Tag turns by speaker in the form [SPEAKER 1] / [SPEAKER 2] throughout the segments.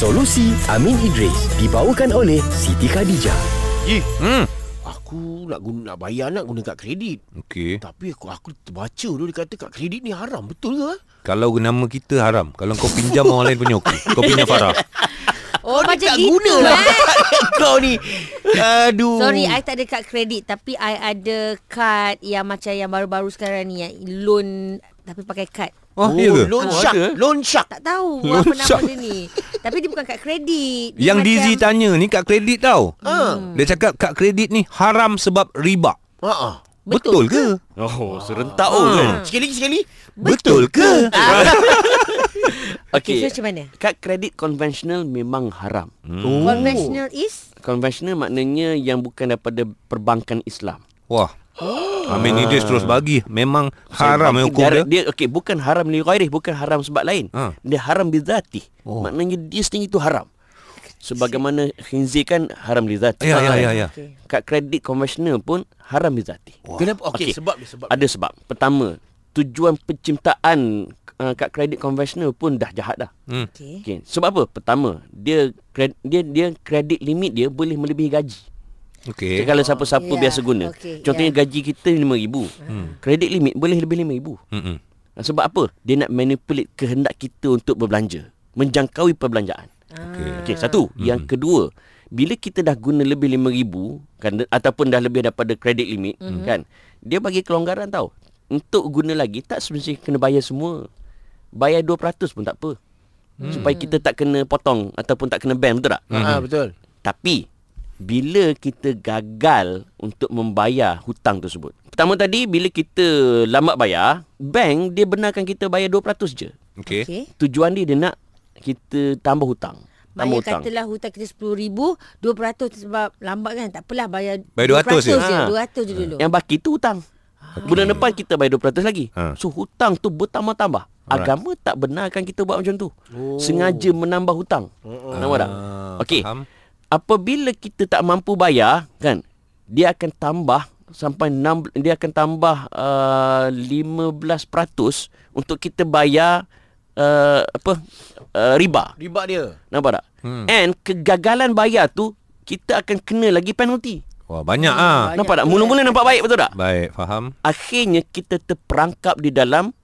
[SPEAKER 1] Solusi Amin Idris dibawakan oleh Siti Khadijah.
[SPEAKER 2] Ji,
[SPEAKER 3] Hmm.
[SPEAKER 2] aku nak guna nak bayar nak guna kad kredit.
[SPEAKER 3] Okey.
[SPEAKER 2] Tapi aku aku terbaca dulu dia kata kad kredit ni haram. Betul ke?
[SPEAKER 3] Kalau nama kita haram. Kalau kau pinjam orang lain punya okey. Kau pinjam Farah.
[SPEAKER 4] Oh, macam
[SPEAKER 2] tak
[SPEAKER 4] gitu
[SPEAKER 2] guna lah
[SPEAKER 4] eh.
[SPEAKER 2] kau ni. Aduh.
[SPEAKER 4] Sorry, I tak ada kad kredit tapi I ada kad yang macam yang baru-baru sekarang ni yang loan tapi pakai kad.
[SPEAKER 3] Oh, iya ke?
[SPEAKER 2] Loan
[SPEAKER 3] Oh,
[SPEAKER 2] shark.
[SPEAKER 3] ada.
[SPEAKER 2] Loan shark.
[SPEAKER 4] Tak tahu
[SPEAKER 3] Loan
[SPEAKER 4] apa nama
[SPEAKER 3] shark.
[SPEAKER 4] dia ni. Tapi dia bukan kad kredit. Dia
[SPEAKER 3] Yang
[SPEAKER 4] macam-
[SPEAKER 3] Dizzy tanya ni kad kredit tau.
[SPEAKER 2] Ha.
[SPEAKER 3] Dia cakap kad kredit ni haram sebab riba.
[SPEAKER 2] Ha ah.
[SPEAKER 3] Betul, ke?
[SPEAKER 5] Oh, serentak oh kan.
[SPEAKER 2] Sekali lagi sekali.
[SPEAKER 3] Betul ke?
[SPEAKER 4] Okay,
[SPEAKER 5] Okey.
[SPEAKER 4] so macam mana?
[SPEAKER 5] Kad kredit konvensional memang haram.
[SPEAKER 2] Oh.
[SPEAKER 4] Conventional is
[SPEAKER 5] Konvensional maknanya yang bukan daripada perbankan Islam.
[SPEAKER 3] Wah. Amin Idris terus bagi. Memang haram
[SPEAKER 5] Dia-
[SPEAKER 3] yang hukum dia.
[SPEAKER 5] Dia okey bukan haram li ghairi, bukan haram sebab lain.
[SPEAKER 3] Ha.
[SPEAKER 5] Dia haram bizati.
[SPEAKER 3] Oh.
[SPEAKER 5] Oh. Maknanya dia sendiri itu haram. Sebagaimana khinzir kan haram bizati.
[SPEAKER 3] Ya, ya, ya, ya.
[SPEAKER 4] Okay.
[SPEAKER 5] Kad kredit konvensional pun haram bizati.
[SPEAKER 2] Kenapa? Okey,
[SPEAKER 5] Okey.
[SPEAKER 2] sebab dia sebab.
[SPEAKER 5] Ada sebab. Pertama, tujuan penciptaan uh, kad kredit konvensional pun dah jahat dah.
[SPEAKER 3] Hmm.
[SPEAKER 4] Okay.
[SPEAKER 5] Okey, sebab apa? Pertama, dia kred, dia dia kredit limit dia boleh melebihi gaji.
[SPEAKER 3] Okey.
[SPEAKER 5] Okay. Kalau siapa-siapa
[SPEAKER 4] Ya,
[SPEAKER 5] biasa guna.
[SPEAKER 4] okey,
[SPEAKER 5] Contohnya
[SPEAKER 4] ya.
[SPEAKER 5] gaji kita RM5,000. Hmm. Kredit limit boleh lebih RM5,000.
[SPEAKER 3] Hmm.
[SPEAKER 5] Sebab apa? Dia nak manipulate kehendak kita untuk berbelanja. Menjangkaui perbelanjaan.
[SPEAKER 3] Okey.
[SPEAKER 5] Okey, satu. Hmm. Yang kedua, bila kita dah guna lebih RM5,000 kan ataupun dah lebih daripada kredit limit hmm. kan, dia bagi kelonggaran tau. Untuk guna lagi tak semestinya kena bayar semua. Bayar 2% pun tak apa. Hmm. Supaya kita tak kena potong ataupun tak kena ban betul tak?
[SPEAKER 2] Ha ah, betul.
[SPEAKER 5] Tapi bila kita gagal untuk membayar hutang tersebut. Pertama tadi bila kita lambat bayar, bank dia benarkan kita bayar 2% je.
[SPEAKER 3] Okey.
[SPEAKER 4] Okay.
[SPEAKER 5] Tujuan dia dia nak kita tambah hutang. Tambah
[SPEAKER 4] Bayar
[SPEAKER 5] hutang.
[SPEAKER 4] katalah hutang kita RM10,000, 2% sebab lambat kan. Tak apalah bayar
[SPEAKER 3] Bayar 200 je?
[SPEAKER 4] je.
[SPEAKER 5] Ha.
[SPEAKER 4] 200 je dulu.
[SPEAKER 5] Yang baki tu hutang. Okay. Bulan depan kita bayar 2% lagi.
[SPEAKER 3] Ha.
[SPEAKER 5] So hutang tu bertambah-tambah.
[SPEAKER 3] Alright.
[SPEAKER 5] Agama tak benarkan kita buat macam tu. Oh. Sengaja menambah hutang. Uh-uh. Nampak tak?
[SPEAKER 3] Ah,
[SPEAKER 5] Okey. Apabila kita tak mampu bayar kan, dia akan tambah sampai 6 dia akan tambah uh, 15% untuk kita bayar uh, apa uh, riba.
[SPEAKER 2] Riba dia.
[SPEAKER 5] Nampak tak? Hmm. And kegagalan bayar tu kita akan kena lagi penalti.
[SPEAKER 3] Wah, banyak ah.
[SPEAKER 4] Banyak
[SPEAKER 5] Nampak tak? Mula-mula nampak baik betul tak?
[SPEAKER 3] Baik, faham.
[SPEAKER 5] Akhirnya kita terperangkap di dalam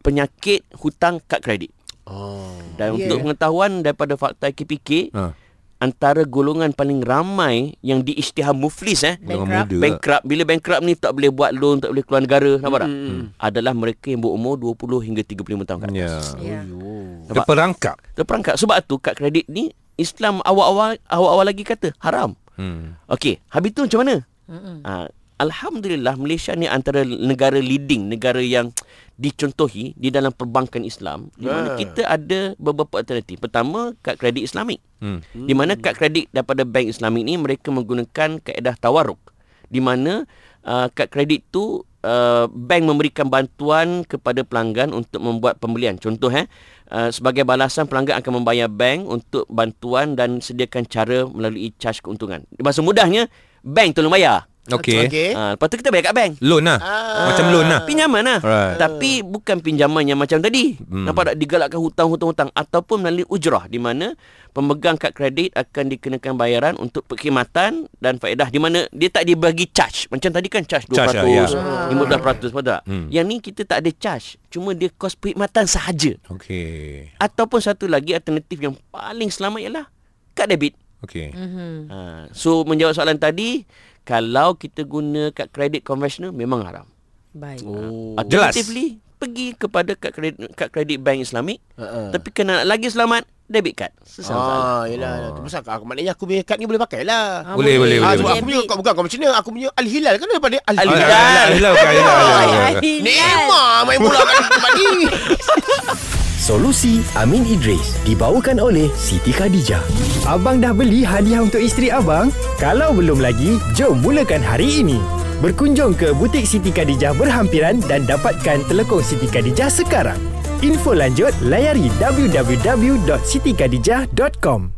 [SPEAKER 5] penyakit hutang kad kredit.
[SPEAKER 2] Oh.
[SPEAKER 5] Dan
[SPEAKER 4] Yeah.
[SPEAKER 5] untuk pengetahuan daripada fakta KPK,
[SPEAKER 3] Ha.
[SPEAKER 5] antara golongan paling ramai yang diisytihar muflis eh
[SPEAKER 4] Bankrupt.
[SPEAKER 5] bankrupt bila bankrupt ni tak boleh buat loan tak boleh keluar negara nampak tak adalah mereka yang berumur 20 hingga 35 tahun kan
[SPEAKER 3] Ya.
[SPEAKER 4] Ya.
[SPEAKER 5] Nampak?
[SPEAKER 3] Terperangkap.
[SPEAKER 5] terperangkap sebab tu kad kredit ni Islam awal-awal awal-awal lagi kata haram
[SPEAKER 3] Hmm.
[SPEAKER 5] okey habis tu macam mana
[SPEAKER 4] Mm-mm.
[SPEAKER 5] ha, alhamdulillah Malaysia ni antara negara leading negara yang dicontohi di dalam perbankan Islam di mana
[SPEAKER 2] Ah.
[SPEAKER 5] kita ada beberapa alternatif pertama kad kredit Islamik
[SPEAKER 3] Hmm.
[SPEAKER 5] Di mana kad kredit daripada bank Islamik ni mereka menggunakan kaedah tawaruk. Di mana uh, kad kredit tu uh, bank memberikan bantuan kepada pelanggan untuk membuat pembelian. Contoh eh uh, sebagai balasan pelanggan akan membayar bank untuk bantuan dan sediakan cara melalui charge keuntungan. Bahasa mudahnya bank tolong bayar.
[SPEAKER 3] Okey.
[SPEAKER 2] Okey.
[SPEAKER 5] Uh, lepas tu kita bayar kat bank.
[SPEAKER 3] Loan lah.
[SPEAKER 2] Ah.
[SPEAKER 3] Macam loan lah.
[SPEAKER 5] Pinjaman lah
[SPEAKER 3] Alright.
[SPEAKER 5] Tapi bukan pinjaman yang macam tadi
[SPEAKER 3] Hmm.
[SPEAKER 5] Nampak tak digalakkan hutang-hutang-hutang Ataupun melalui ujrah Di mana pemegang kad kredit akan dikenakan bayaran Untuk perkhidmatan dan faedah Di mana dia tak dibagi charge Macam tadi kan charge 2%
[SPEAKER 3] Charge lah, ya.
[SPEAKER 5] 15% betul tak?
[SPEAKER 3] Hmm.
[SPEAKER 5] Yang ni kita tak ada charge Cuma dia kos perkhidmatan sahaja
[SPEAKER 3] Okey.
[SPEAKER 5] Ataupun satu lagi alternatif yang paling selamat ialah Kad debit
[SPEAKER 3] Okey.
[SPEAKER 4] Mhm.
[SPEAKER 5] ha. So menjawab soalan tadi Kalau kita guna kad kredit konvensional Memang haram
[SPEAKER 4] Baik.
[SPEAKER 2] Oh.
[SPEAKER 5] Alternatively pergi kepada kad kredit, kad kredit bank Islamik
[SPEAKER 2] Ha.
[SPEAKER 5] tapi kena nak lagi selamat debit card. Sesama.
[SPEAKER 2] Ah, yelah. Oh. Tu pasal aku maknanya aku punya kad ni boleh pakai lah.
[SPEAKER 4] Ah,
[SPEAKER 3] Boleh, boleh,
[SPEAKER 2] Ah,
[SPEAKER 3] boleh.
[SPEAKER 2] sebab aku punya kau bukan kau macam mana? Aku punya Al Hilal kan daripada Al
[SPEAKER 5] Al
[SPEAKER 2] Hilal.
[SPEAKER 5] Hilal.
[SPEAKER 3] Hilal, hilal, bukan hilal, hilal, hilal.
[SPEAKER 2] Neema main bola kat tempat ni.
[SPEAKER 1] Solusi Amin Idris dibawakan oleh Siti Khadijah.
[SPEAKER 6] Abang dah beli hadiah untuk isteri abang? Kalau belum lagi, jom mulakan hari ini. Berkunjung ke butik Siti Khadijah berhampiran dan dapatkan telekong Siti Khadijah sekarang. Info lanjut layari www.sitikadijah.com.